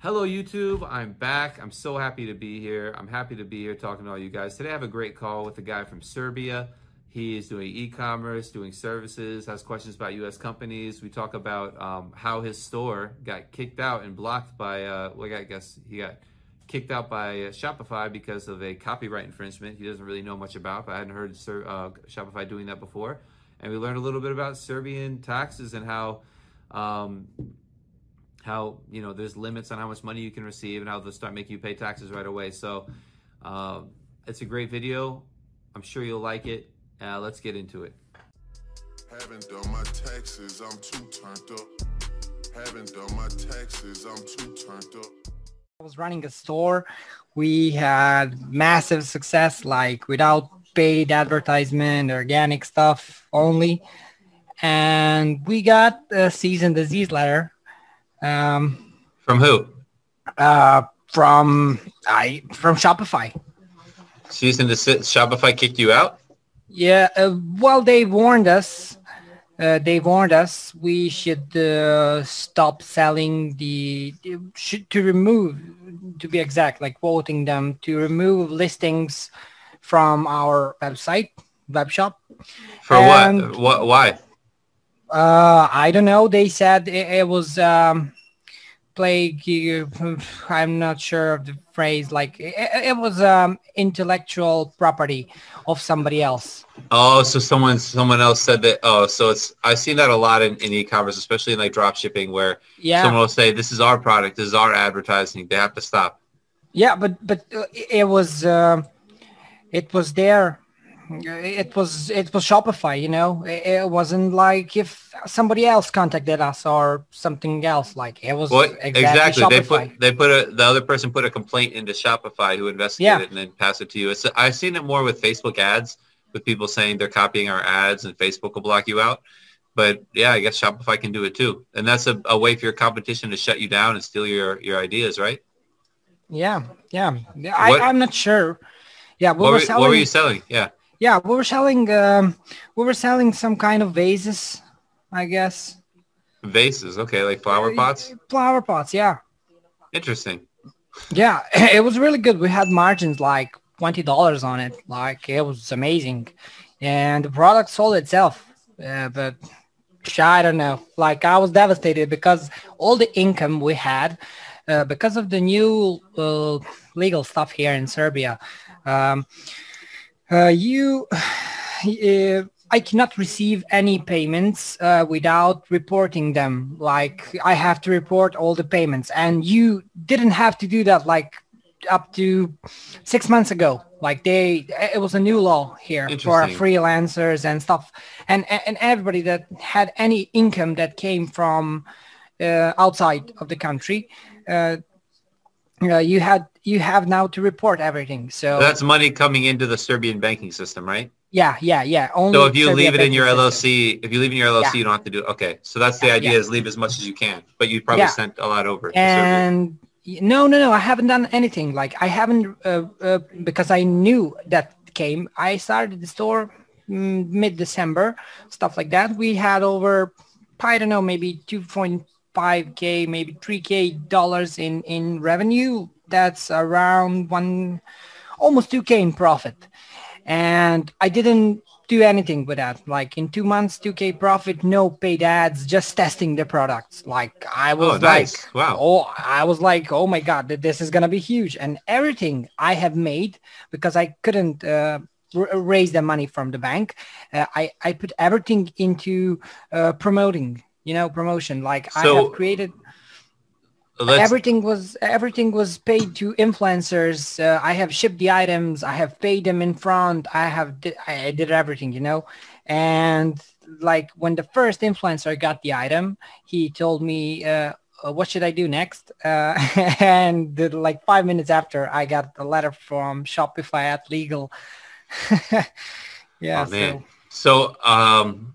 Hello, YouTube. I'm back. I'm so happy to be here. I'm happy to be here talking to all you guys. Today, I have a great call with a guy from Serbia. He is doing e-commerce, doing services, has questions about U.S. companies. We talk about um, how his store got kicked out and blocked by, uh, well, I guess he got kicked out by uh, Shopify because of a copyright infringement. He doesn't really know much about, but I hadn't heard uh, Shopify doing that before. And we learned a little bit about Serbian taxes and how um, how you know there's limits on how much money you can receive and how they'll start making you pay taxes right away. So uh, it's a great video. I'm sure you'll like it. Uh, let's get into it. Haven't done my taxes, I'm too turned up. Haven't done my taxes, I'm too turned up. I was running a store. We had massive success, like without paid advertisement, organic stuff only. And we got a cease and desist letter um, from who? Uh, from I from Shopify. Season to Shopify kicked you out. Yeah, uh, well, they warned us. Uh, they warned us we should uh, stop selling the should to remove, to be exact, like quoting them to remove listings from our website, web shop. For and, what? What? Why? Uh, I don't know. They said it, it was um, plague. I'm not sure of the phrase. Like it, it was um, intellectual property of somebody else. Oh, so someone someone else said that. Oh, so it's I've seen that a lot in, in e-commerce, especially in like drop shipping, where yeah. someone will say, "This is our product. This is our advertising." They have to stop. Yeah, but but uh, it was uh, it was there it was it was Shopify, you know. It, it, wasn't like if somebody else contacted us or something else. Like it was well, exactly, exactly. Shopify. They put they put a the other person put a complaint into Shopify who investigated yeah. it and then pass it to you. It's I've seen it more with Facebook ads with people saying they're copying our ads and Facebook will block you out. But yeah, I guess Shopify can do it too, and that's a, a way for your competition to shut you down and steal your your ideas, right? Yeah, yeah. I, I'm not sure. Yeah, what, were, selling, what were you selling? Yeah yeah we were selling um, we were selling some kind of vases i guess. Vases okay like flower pots? flower pots yeah. Interesting. Yeah it was really good. We had margins like $20 on it. Like it was amazing. And the product sold itself uh, but i don't know. Like i was devastated because all the income we had uh, because of the new uh, legal stuff here in serbia um, uh, you, uh, I cannot receive any payments uh, without reporting them. Like I have to report all the payments, and you didn't have to do that. Like up to six months ago. Like they, it was a new law here for freelancers and stuff, and and everybody that had any income that came from uh, outside of the country. Uh, uh, you had you have now to report everything. So that's money coming into the Serbian banking system, right? Yeah, yeah, yeah. Only so if you leave it in your LLC, system. if you leave in your LLC, yeah. you don't have to do it. Okay, so that's the idea: yeah. is leave as much as you can, but you probably yeah. sent a lot over. And no, no, no, I haven't done anything. Like I haven't uh, uh, because I knew that came. I started the store mm, mid December, stuff like that. We had over, I don't know, maybe two point 5k maybe 3k dollars in in revenue that's around one almost 2k in profit. And i didn't do anything with that. Like in two months 2k profit no paid ads just testing the products. Like i was oh, nice. like wow. oh i was like oh my god this is gonna be huge. And everything i have made because i couldn't uh, raise the money from the bank uh, i i put everything into uh, promoting you know promotion. Like so, i have created everything was everything was paid to influencers. Uh, i have shipped the items. I have paid them in front. I have di- i did everything you know? And like when the first influencer got the item he told me uh, uh what should i do next? Uh, and like five minutes after i got a letter from shopify at legal. Yeah oh, so, so um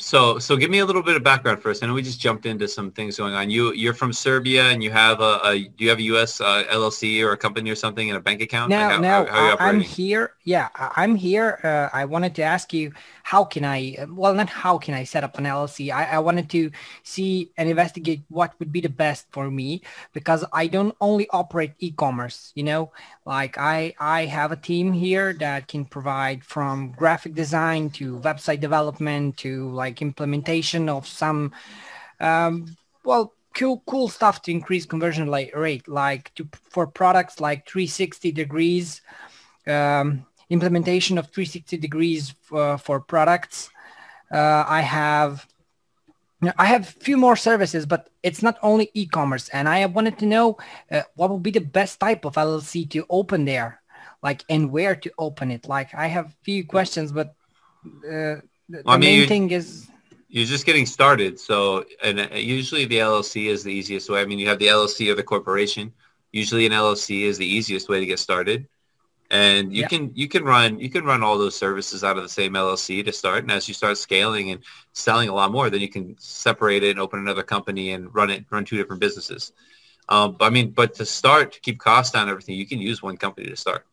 so so give me a little bit of background first. I know we just jumped into some things going on. You you're from Serbia and you have a, a do you have a U.S. Uh, LLC or a company or something in a bank account? Now, like how, now how, how I'm here. Yeah, I'm here. Uh, I wanted to ask you how can I? Well, not how can I set up an LLC. I, I wanted to see and investigate what would be the best for me because I don't only operate e-commerce. You know, like I I have a team here that can provide from graphic design to website development to like like implementation of some um, well cool cool stuff to increase conversion rate like to for products like 360 degrees um, implementation of 360 degrees for, for products uh, i have I have a few more services, but it's not only e-commerce. And I wanted to know uh, what would be the best type of LLC to open there, like, and where to open it. Like, I have few questions, but uh, the, well, I mean, main thing is you're just getting started. So, and uh, usually the LLC is the easiest way. I mean, you have the LLC or the corporation. Usually, an LLC is the easiest way to get started, and you yeah. can you can run you can run all those services out of the same LLC to start. And as you start scaling and selling a lot more, then you can separate it and open another company and run it run two different businesses. Um, I mean, but to start to keep costs down, everything you can use one company to start.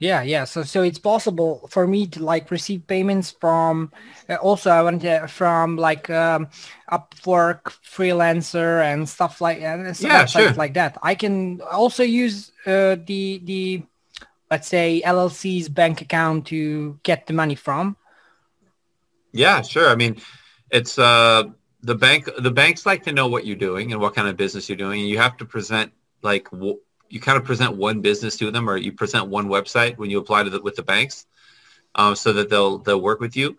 Yeah, yeah. So so it's possible for me to like receive payments from uh, also I want to from like um, Upwork, freelancer, and stuff like and stuff yeah, sure. like that. I can also use uh, the the let's say LLC's bank account to get the money from. Yeah, sure. I mean, it's uh the bank the banks like to know what you're doing and what kind of business you're doing, and you have to present like you kind of present one business to them or you present one website when you apply to the, with the banks um, so that they'll they'll work with you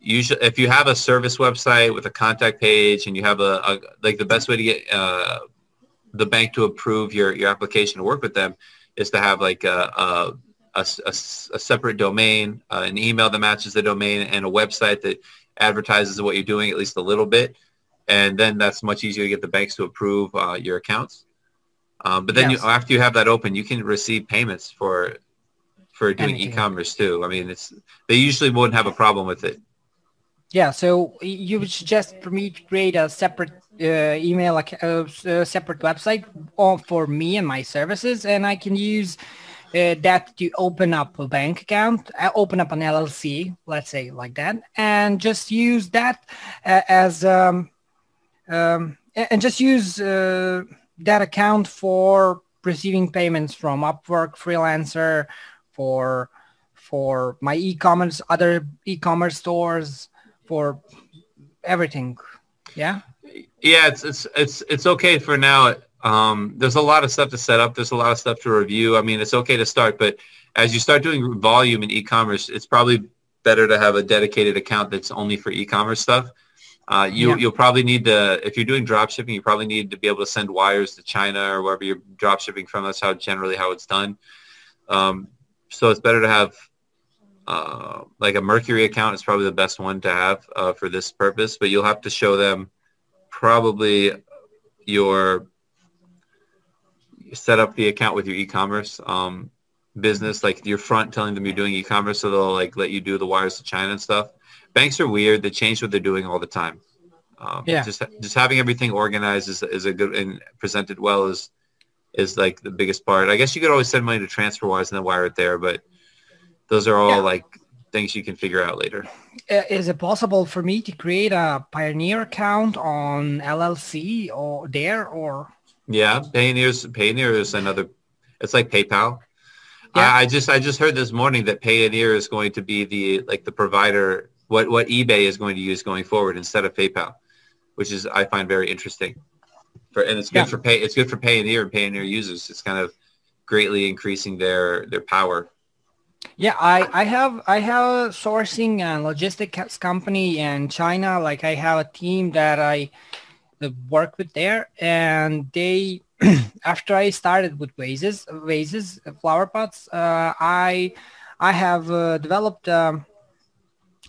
usually if you have a service website with a contact page and you have a, a like the best way to get uh, the bank to approve your your application to work with them is to have like a, a a, a, separate domain, uh, an email that matches the domain, and a website that advertises what you're doing at least a little bit. And then that's much easier to get the banks to approve uh, your accounts. Um, but then yes. you, after you have that open, you can receive payments for for doing Anything. e-commerce too. I mean, it's they usually wouldn't have a problem with it. Yeah. So you would suggest for me to create a separate uh, email, like a, a, separate website for me and my services, and I can use uh, that to open up a bank account, uh, open up an LLC, let's say like that, and just use that uh, as um, um, and just use uh, that account for receiving payments from Upwork, freelancer, for for my e-commerce, other e-commerce stores, for everything. Yeah. Yeah, it's it's it's it's okay for now. Um, there's a lot of stuff to set up. There's a lot of stuff to review. I mean, it's okay to start, but as you start doing volume in e-commerce, it's probably better to have a dedicated account that's only for e-commerce stuff uh, you, yeah. You'll probably need to, if you're doing drop shipping, you probably need to be able to send wires to China or wherever you're drop shipping from. That's how generally how it's done. Um, so it's better to have uh, like a Mercury account is probably the best one to have uh, for this purpose, but you'll have to show them probably your set up the account with your e-commerce um, business, like your front telling them you're doing e-commerce, so they'll like let you do the wires to China and stuff banks are weird. They change what they're doing all the time. Um, yeah. Just just having everything organized is, is a good and presented well is is like the biggest part. I guess you could always send money to TransferWise and then wire it there, but those are all yeah. like things you can figure out later. Is it possible for me to create a Payoneer account on LLC or there or? Yeah, Payoneer's Payoneer is another. It's like PayPal. Yeah. I, I just I just heard this morning that Payoneer is going to be the like the provider what what eBay is going to use going forward instead of PayPal, which is I find very interesting. For and it's good yeah. for pay it's good for Payoneer and Payoneer users. It's kind of greatly increasing their their power. Yeah, I, I have I have a sourcing and logistics company in China. Like I have a team that I work with there, and they after I started with vases, vases, flower pots, uh, I I have uh, developed um,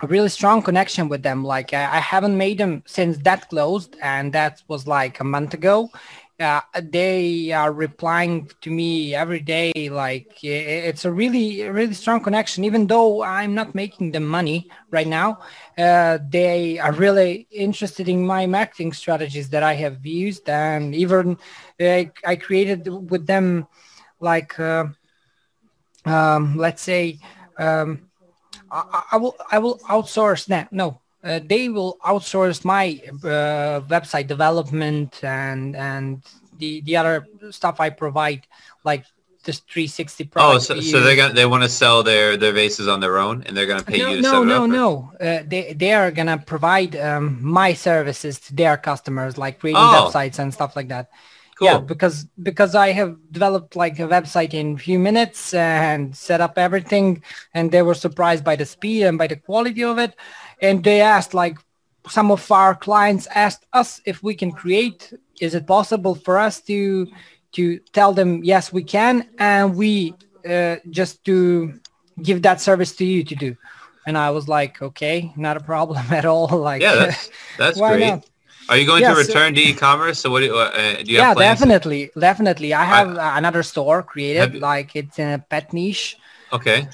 a really strong connection with them. Like I, I, haven't made them since that closed, and that was like a month ago. uh, they are replying to me every day. Like it's a really, really strong connection. Even though I'm not making them money right now, uh, they are really interested in my marketing strategies that I have used, and even I created with them, like uh, um, let's say. Um, I, I, will I will outsource that. No, uh, they will outsource my uh, website development and and the the other stuff I provide, like this 360 product. Oh, so, so they're gonna they want to sell their their vases on their own, and they're gonna pay no, you to no, set it no, up. No, no, no. Uh, they they are gonna provide um, my services to their customers, like creating oh. websites and stuff like that. Cool. Yeah, because because I have developed like a website in a few minutes and set up everything, and they were surprised by the speed and by the quality of it and they asked like some of our clients asked us if we can create is it possible for us to to tell them yes we can and we uh, just to give that service to you to do and i was like okay not a problem at all like yeah that's, that's great not? Are you going to return to e-commerce? So what do you, uh, do you yeah definitely definitely. I have I, another store created like it's in a pet niche. Okay.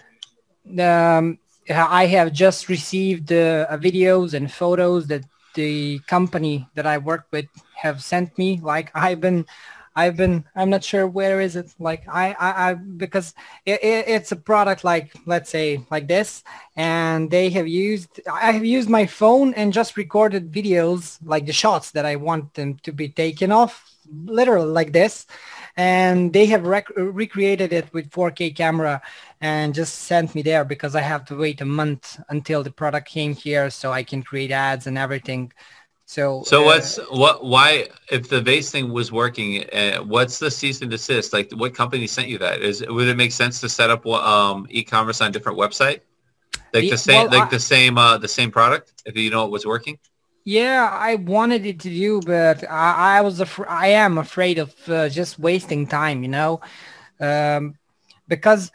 Um I have just received uh, videos and photos that the company that I work with have sent me. Like I've been, I've been, I'm not sure where is it. Like I, I, I because it, it, it's a product like let's say like this, and they have used, I have used my phone and just recorded videos like the shots that I want them to be taken off, literally like this, and they have rec- recreated it with 4K camera and just sent me there because I have to wait a month until the product came here so I can create ads and everything. So so uh, what's what why if the vase thing was working, uh, what's the cease and desist? Like what company sent you that? Is would it make sense to set up um, e-commerce on a different website? Like the, the same well, like I, the same uh, the same product if you know it was working? Yeah, I wanted it to do, but I, I was af- I am afraid of uh, just wasting time, you know, um, because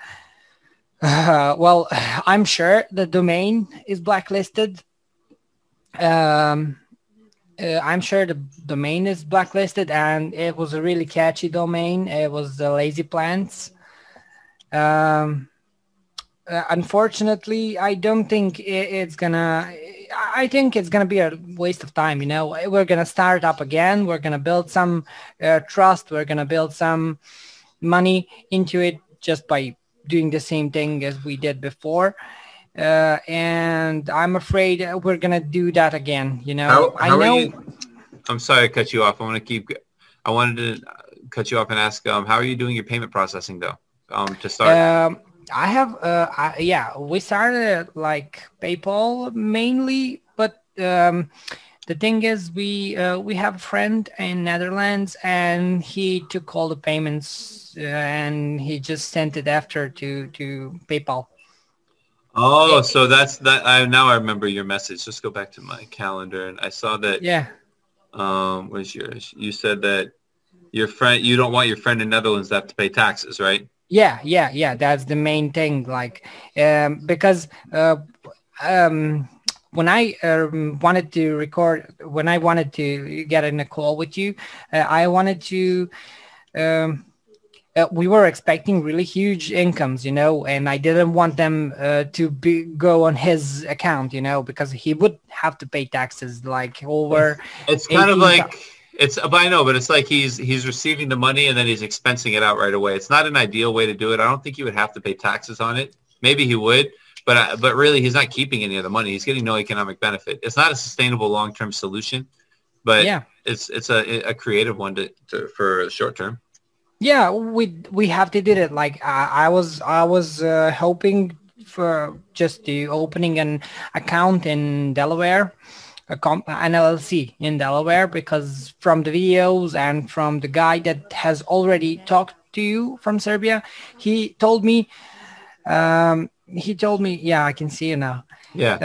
uh, well, I'm sure the domain is blacklisted. Um, uh, I'm sure the domain is blacklisted, and it was a really catchy domain. It was the Lazy Plants. Um, uh, unfortunately, I don't think it, it's gonna I think it's to be a waste of time. You know, we're to start up again. We're to build some uh, trust. We're to build some money into it just by doing the same thing as we did before. Uh, and I'm afraid we're to do that again. You know, how, how I know. You, I'm sorry to cut you off. I want to keep, I wanted to cut you off and ask, um, how are you doing your payment processing though? Um, to start. Um, I have, uh, I, yeah, we started like PayPal mainly, but um, the thing is, we uh, we have a friend in Netherlands, and he took all the payments, uh, and he just sent it after to to PayPal. Oh, yeah. so that's that. I now I remember your message. Just go back to my calendar, and I saw that. Yeah. Um, where's yours? You said that your friend, you don't want your friend in Netherlands to have to pay taxes, right? yeah yeah yeah that's the main thing like um, because uh, um, when I um, wanted to record, when I wanted to get in a call with you, uh, I wanted to, um, uh, we were expecting really huge incomes, you know, and I didn't want them uh, to be, go on his account, you know, because he would have to pay taxes like over. It's kind of like it's, but I know, but it's like he's he's receiving the money and then he's expensing it out right away. It's not an ideal way to do it. I don't think he would have to pay taxes on it. Maybe he would, but uh, but really he's not keeping any of the money. He's getting no economic benefit. It's not a sustainable long term solution, but yeah, it's it's a a creative one to, to for short term. Yeah, we we have to do it. Like I, I was I was uh, hoping for just the opening an account in Delaware a comp- an LLC in Delaware because from the videos and from the guy that has already talked to you from Serbia, he told me, um, he told me, yeah, I can see you now. Yeah.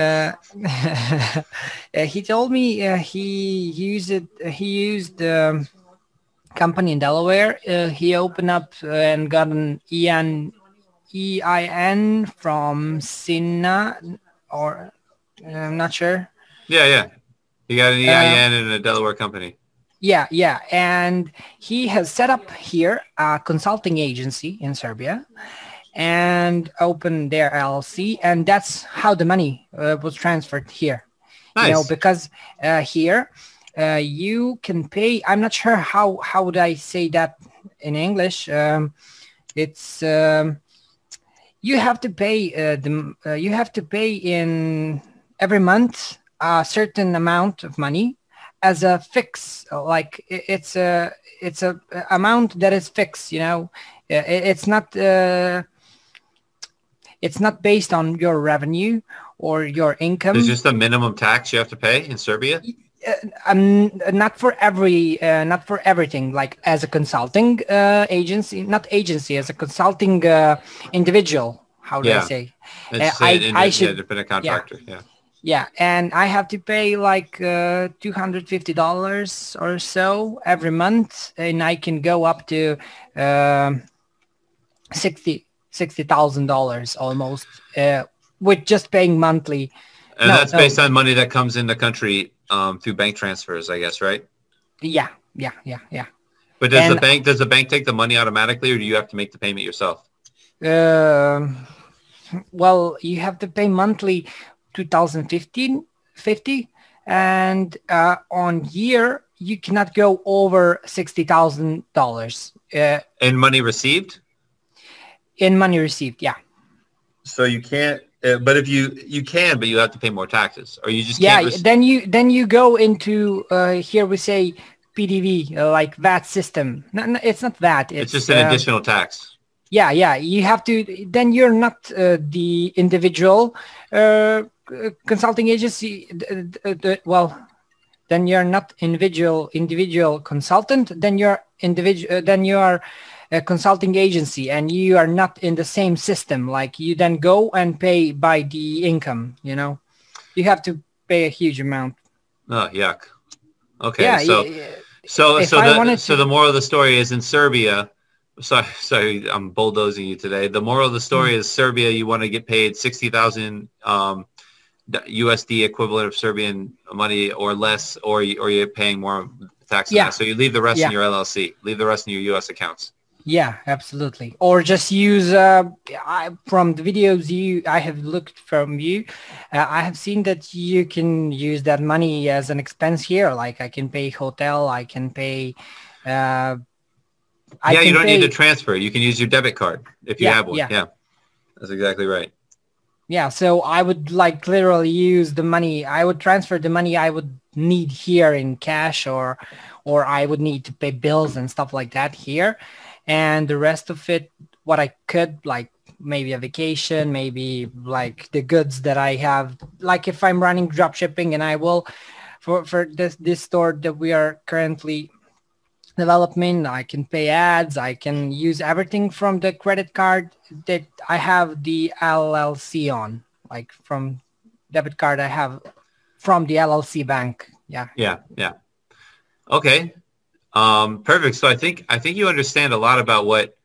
Uh, he told me uh, he used it. He used um, company in Delaware. Uh, he opened up and got an EIN, EIN from Sina, or I'm not sure. Yeah, yeah. He got an EIN uh, in a Delaware company. Yeah, yeah, and he has set up here a consulting agency in Serbia, and opened their LLC, and that's how the money uh, was transferred here. Nice. You know, because uh, here uh, you can pay. I'm not sure how how would I say that in English. Um, it's um, you have to pay uh, the uh, you have to pay in every month a certain amount of money as a fix like it's a it's a amount that is fixed you know it's not uh, it's not based on your revenue or your income there's just a minimum tax you have to pay in serbia uh, um, not for every uh, not for everything like as a consulting uh, agency not agency as a consulting uh, individual how do yeah. i say uh, I, I should independent contractor yeah. yeah yeah, and I have to pay like uh, two hundred fifty dollars or so every month, and I can go up to uh, sixty sixty thousand dollars almost uh, with just paying monthly. And no, that's based on money that comes in the country um, through bank transfers, I guess, right? Yeah, yeah, yeah, yeah. But does and, the bank does the bank take the money automatically, or do you have to make the payment yourself? Uh, well, you have to pay monthly 2015 50 and uh, on year you cannot go over sixty thousand uh, dollars in money received in money received yeah so you can't uh, but if you you can but you have to pay more taxes or you just yeah then you then you go into uh, here we say pdv uh, like vat system. No, no, it's not that it's, it's just an uh, additional tax. Yeah yeah you have to then you're not uh, the individual uh, consulting agency well then you're not individual individual consultant then you're individual then you are a consulting agency and you are not in the same system like you then go and pay by the income you know you have to pay a huge amount oh yuck okay yeah, so so so the, so the moral of the story is in serbia sorry sorry i'm bulldozing you today the moral of the story mm-hmm. is serbia you want to get paid 60000 um USD equivalent of Serbian money or less, or you, or you're paying more tax. Yeah. So you leave the rest yeah. in your LLC. Leave the rest in your US accounts. Yeah, absolutely. Or just use uh, I, from the videos you I have looked from you. Uh, I have seen that you can use that money as an expense here. Like I can pay hotel, I can pay. Uh, I yeah, you don't pay, need to transfer. You can use your debit card if you yeah, have one. Yeah. yeah, that's exactly right yeah so i would like literally use the money i would transfer the money i would need here in cash or or i would need to pay bills and stuff like that here and the rest of it what i could like maybe a vacation maybe like the goods that i have like if i'm running drop shipping and i will for for this this store that we are currently development. I can pay ads. I can use everything from the credit card that I have the LLC on, like from debit card I have from the LLC bank. Yeah. Yeah. Yeah. Okay. Um, perfect. So I think I think you understand a lot about what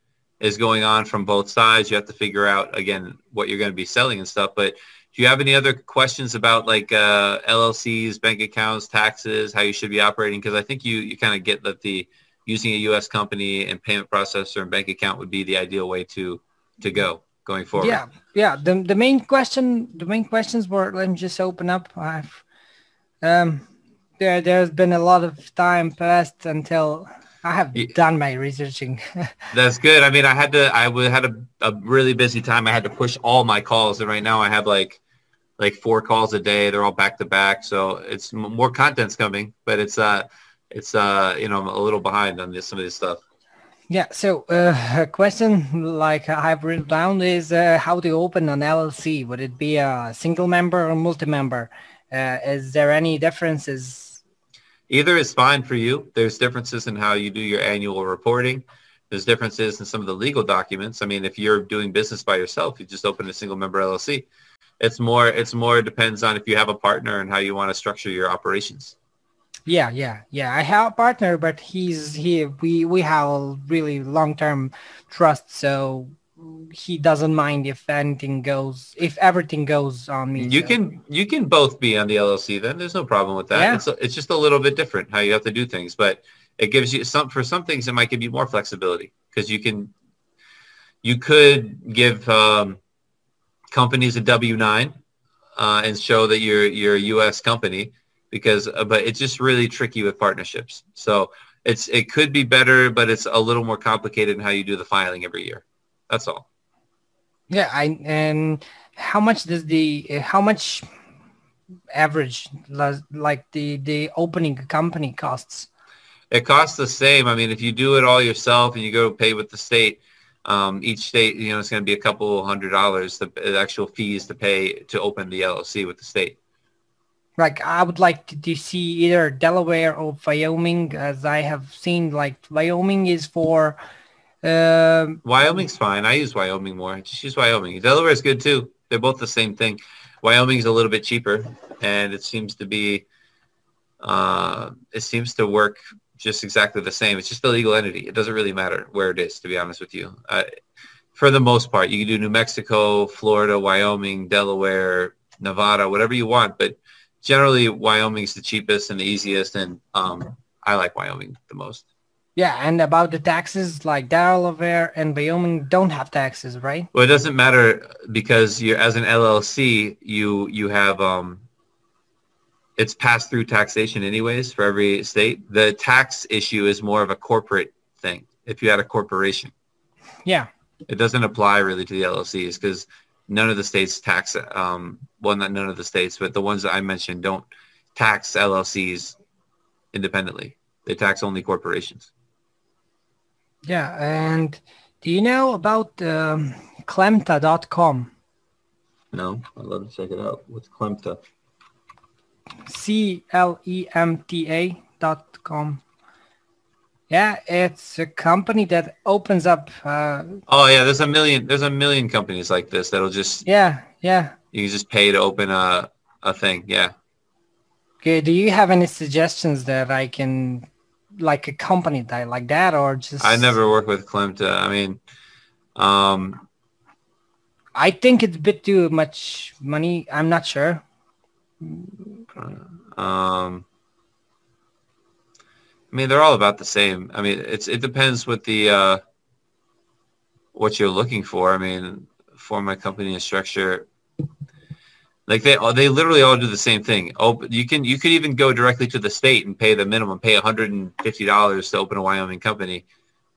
is going on from both sides. You have to figure out again what you're going to be selling and stuff. But do you have any other questions about like uh, LLCs, bank accounts, taxes, how you should be operating? Because I think you you kind of get that the using a U.S. company and payment processor and bank account would be the ideal way to to go going forward. Yeah, yeah. The the main question, the main questions were. Let me just open up. I've um, there there's been a lot of time passed until I have done my researching. That's good. I mean, I had to. I had a, a really busy time. I had to push all my calls, and right now I have like like four calls a day. They're all back to back, so it's more content's coming. But it's uh it's uh you know I'm a little behind on this some of this stuff. Yeah. So uh, a question like I've written down is uh, how to open an LLC. Would it be a single member or multi-member? Uh, is there any differences? Either is fine for you. There's differences in how you do your annual reporting. There's differences in some of the legal documents. I mean, if you're doing business by yourself, you just open a single member LLC. It's more. It's more depends on if you have a partner and how you want to structure your operations. Yeah, yeah, yeah. I have a partner, but he's he. We we have a really long term trust, so he doesn't mind if anything goes, if everything goes on me. You so. can you can both be on the LLC. Then there's no problem with that. Yeah. It's, it's just a little bit different how you have to do things, but it gives you some for some things it might give you more flexibility because you can you could give um, companies a W nine uh, and show that you're you're a U.S. company because uh, but it's just really tricky with partnerships. So it's it could be better, but it's a little more complicated in how you do the filing every year. That's all. Yeah, I and how much does the how much average like the the opening company costs? It costs the same. I mean, if you do it all yourself and you go pay with the state, um, each state, you know, it's going to be a couple hundred dollars, the, the, actual fees to pay to open the LLC with the state. Like I would like to, to see either Delaware or Wyoming, as I have seen. Like Wyoming is for. Uh, Wyoming's fine. I use Wyoming more. Just use Wyoming. Delaware is good too. They're both the same thing. Wyoming's a little bit cheaper, and it seems to be. Uh, it seems to work just exactly the same. It's just a legal entity. It doesn't really matter where it is, to be honest with you. Uh, for the most part, you can do New Mexico, Florida, Wyoming, Delaware, Nevada, whatever you want. But generally, Wyoming's the cheapest and the easiest, and um, I like Wyoming the most. Yeah, and about the taxes, like Delaware and Wyoming don't have taxes, right? Well, it doesn't matter because you're as an LLC, you you have um, it's passed through taxation anyways for every state. The tax issue is more of a corporate thing. If you had a corporation, yeah, it doesn't apply really to the LLCs because none of the states tax. Um, well, not none of the states, but the ones that I mentioned don't tax LLCs independently. They tax only corporations. Yeah, and do you know about um, Clemta.com? No, I'd love to check it out. What's Clemta? C L E M T A dot com. Yeah, it's a company that opens up. Uh, oh yeah, there's a million. There's a million companies like this that'll just. Yeah, yeah. You just pay to open a a thing. Yeah. Okay. Do you have any suggestions that I can, like a company that like that, or just? I never work with Clemta. I mean, um. I think it's a bit too much money. I'm not sure. Um, I mean, they're all about the same. I mean, it's it depends what the uh, what you're looking for. I mean, for my company and structure, like they they literally all do the same thing. Oh, you can you could even go directly to the state and pay the minimum, pay 150 dollars to open a Wyoming company.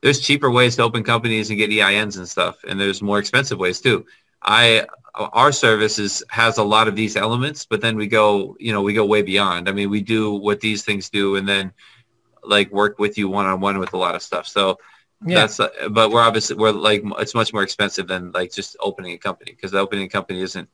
There's cheaper ways to open companies and get EINs and stuff, and there's more expensive ways too. I our service is, has a lot of these elements, but then we go, you know, we go way beyond. I mean, we do what these things do and then like work with you one-on-one with a lot of stuff. So yeah. that's, but we're obviously, we're like, it's much more expensive than like just opening a company because opening a company isn't,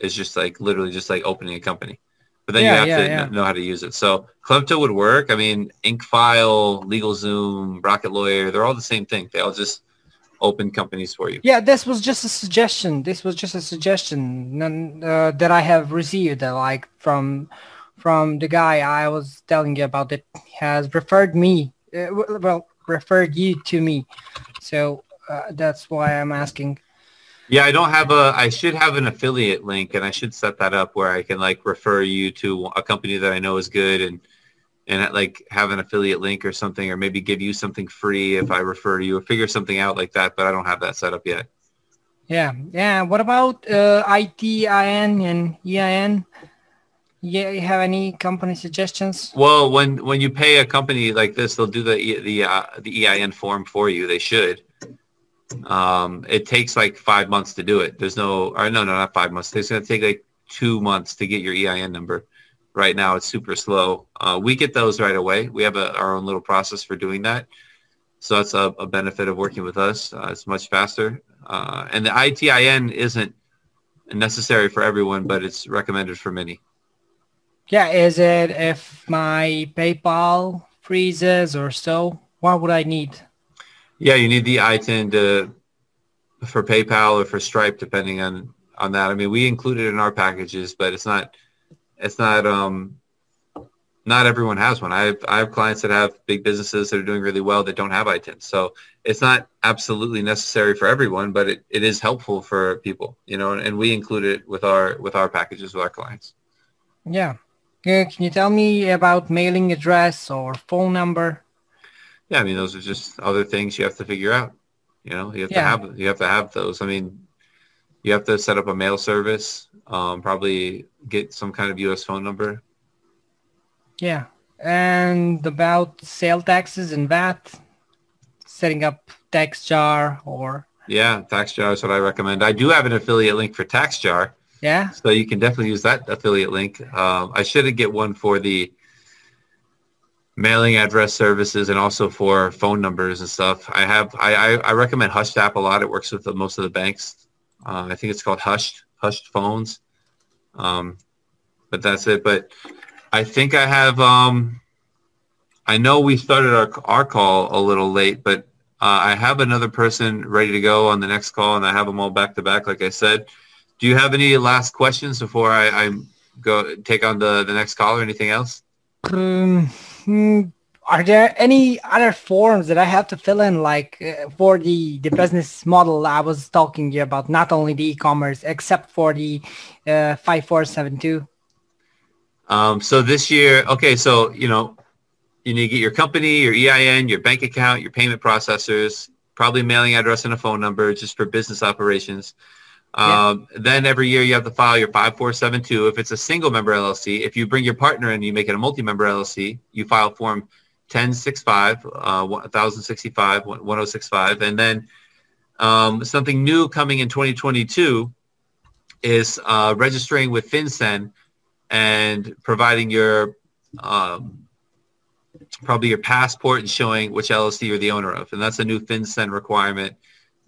is just like literally just like opening a company. But then yeah, you have yeah, to yeah. know how to use it. So Clemta would work. I mean, Incfile, LegalZoom, Rocket Lawyer, they're all the same thing. They all just open companies for you. Yeah, this was just a suggestion. This was just a suggestion uh, that I have received, uh, like from from the guy I was telling you about that has referred me, uh, well, referred you to me. So uh, that's why I'm asking. Yeah, I don't have a. I should have an affiliate link, and I should set that up where I can like refer you to a company that I know is good and and like have an affiliate link or something, or maybe give you something free if I refer to you, or figure something out like that. But I don't have that set up yet. Yeah, yeah. What about uh, ITIN and EIN? Yeah, you have any company suggestions? Well, when when you pay a company like this, they'll do the the uh, the EIN form for you. They should. Um, it takes like five months to do it. There's no, or no, no, not five months. It's going to take like two months to get your EIN number right now it's super slow. Uh, we get those right away. We have a, our own little process for doing that. So that's a, a benefit of working with us. Uh, it's much faster. Uh, and the ITIN isn't necessary for everyone, but it's recommended for many. Yeah, is it if my PayPal freezes or so? What would I need? Yeah, you need the ITIN to for PayPal or for Stripe, depending on on that. I mean, we include it in our packages, but it's not it's not um not everyone has one. I have I have clients that have big businesses that are doing really well that don't have ITIN. So it's not absolutely necessary for everyone, but it, it is helpful for people, you know, and, and we include it with our with our packages with our clients. Yeah. Can you tell me about mailing address or phone number? Yeah, I mean those are just other things you have to figure out. You know, you have yeah. to have you have to have those. I mean, you have to set up a mail service. Um, probably get some kind of U.S. phone number. Yeah, and about sale taxes and VAT, setting up TaxJar or. Yeah, TaxJar is what I recommend. I do have an affiliate link for TaxJar. Yeah. So you can definitely use that affiliate link. Um, I should get one for the mailing address services and also for phone numbers and stuff. I have I, I, I recommend Hushed app a lot. It works with the, most of the banks. Uh, I think it's called Hushed Hushed Phones. Um, but that's it. But I think I have. Um, I know we started our our call a little late, but uh, I have another person ready to go on the next call, and I have them all back to back. Like I said, do you have any last questions before I, I go take on the the next call or anything else? Um, Hmm, are there any other forms that I have to fill in, like uh, for the the business model I was talking to you about, not only the e-commerce, except for the uh, five four seven two? Um, so this year, okay, so you know, you need to get your company, your EIN, your bank account, your payment processors, probably mailing address and a phone number, just for business operations. Um. Then every year you have to file your 5472. If it's a single member LLC, if you bring your partner and you make it a multi-member LLC, you file form 1065, uh, 1065, 1065. And then um, something new coming in 2022 is uh, registering with FinCEN and providing your um, probably your passport and showing which LLC you're the owner of. And that's a new FinCEN requirement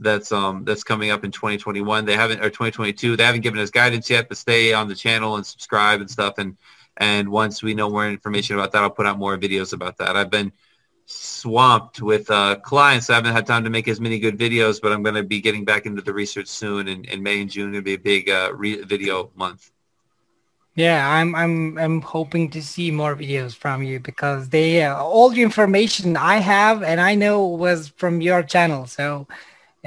that's um that's coming up in 2021. They haven't or 2022. They haven't given us guidance yet, but stay on the channel and subscribe and stuff. And and once we know more information about that, I'll put out more videos about that. I've been swamped with uh, clients. I haven't had time to make as many good videos, but I'm going to be getting back into the research soon. And in May and June, to be a big uh, re- video month. Yeah, I'm I'm I'm hoping to see more videos from you because they uh, all the information I have and I know was from your channel. So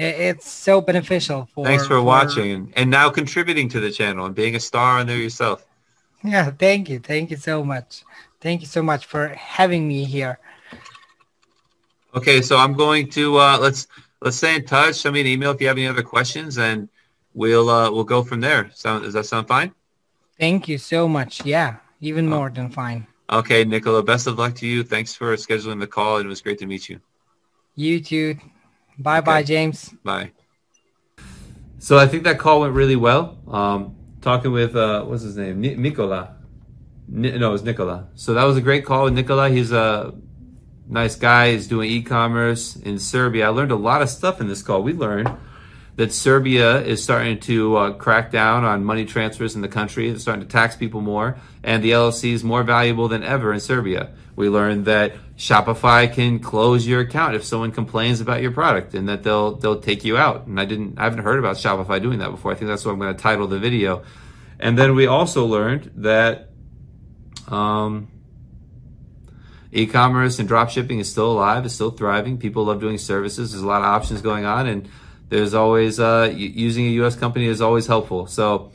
it's so beneficial for thanks for, for, watching and now contributing to the channel and being a star on there yourself. Yeah thank you. Thank you so much. Thank you so much for having me here. Okay so i'm going to uh let's let's stay in touch. Send me an email if you have any other questions and we'll uh we'll go from there. Sound does that sound fine? Thank you so much. Yeah even more than fine. Okay nicola best of luck to you. Thanks for scheduling the call it was great to meet you. You too Bye okay. bye, James. Bye. So I think that call went really well. Um, talking with, uh, what's his name? Ni- Nicola. Ni- no, it was Nicola. So that was a great call with Nicola. He's a nice guy. He's doing e-commerce in Serbia. I learned a lot of stuff in this call. We learned that Serbia is starting to uh, crack down on money transfers in the country. It's starting to tax people more, and the LLC is more valuable than ever in Serbia. We learned that Shopify can close your account if someone complains about your product, and that they'll they'll take you out. And I didn't, I haven't heard about Shopify doing that before. I think that's what I'm going to title the video. And then we also learned that um, e-commerce and drop shipping is still alive, is still thriving. People love doing services. There's a lot of options going on, and there's always uh, using a U.S. company is always helpful. So,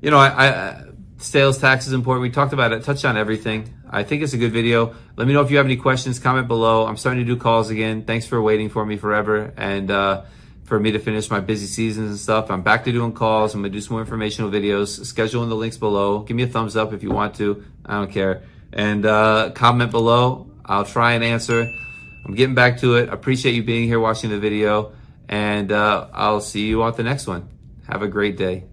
you know, I, I, sales tax is important. We talked about it, touched on everything. I think it's a good video. Let me know if you have any questions. Comment below. I'm starting to do calls again. Thanks for waiting for me forever and uh, for me to finish my busy seasons and stuff. I'm back to doing calls. I'm gonna do some more informational videos. Schedule in the links below. Give me a thumbs up if you want to. I don't care. And uh, comment below. I'll try and answer. I'm getting back to it. Appreciate you being here watching the video and uh, I'll see you on the next one. Have a great day.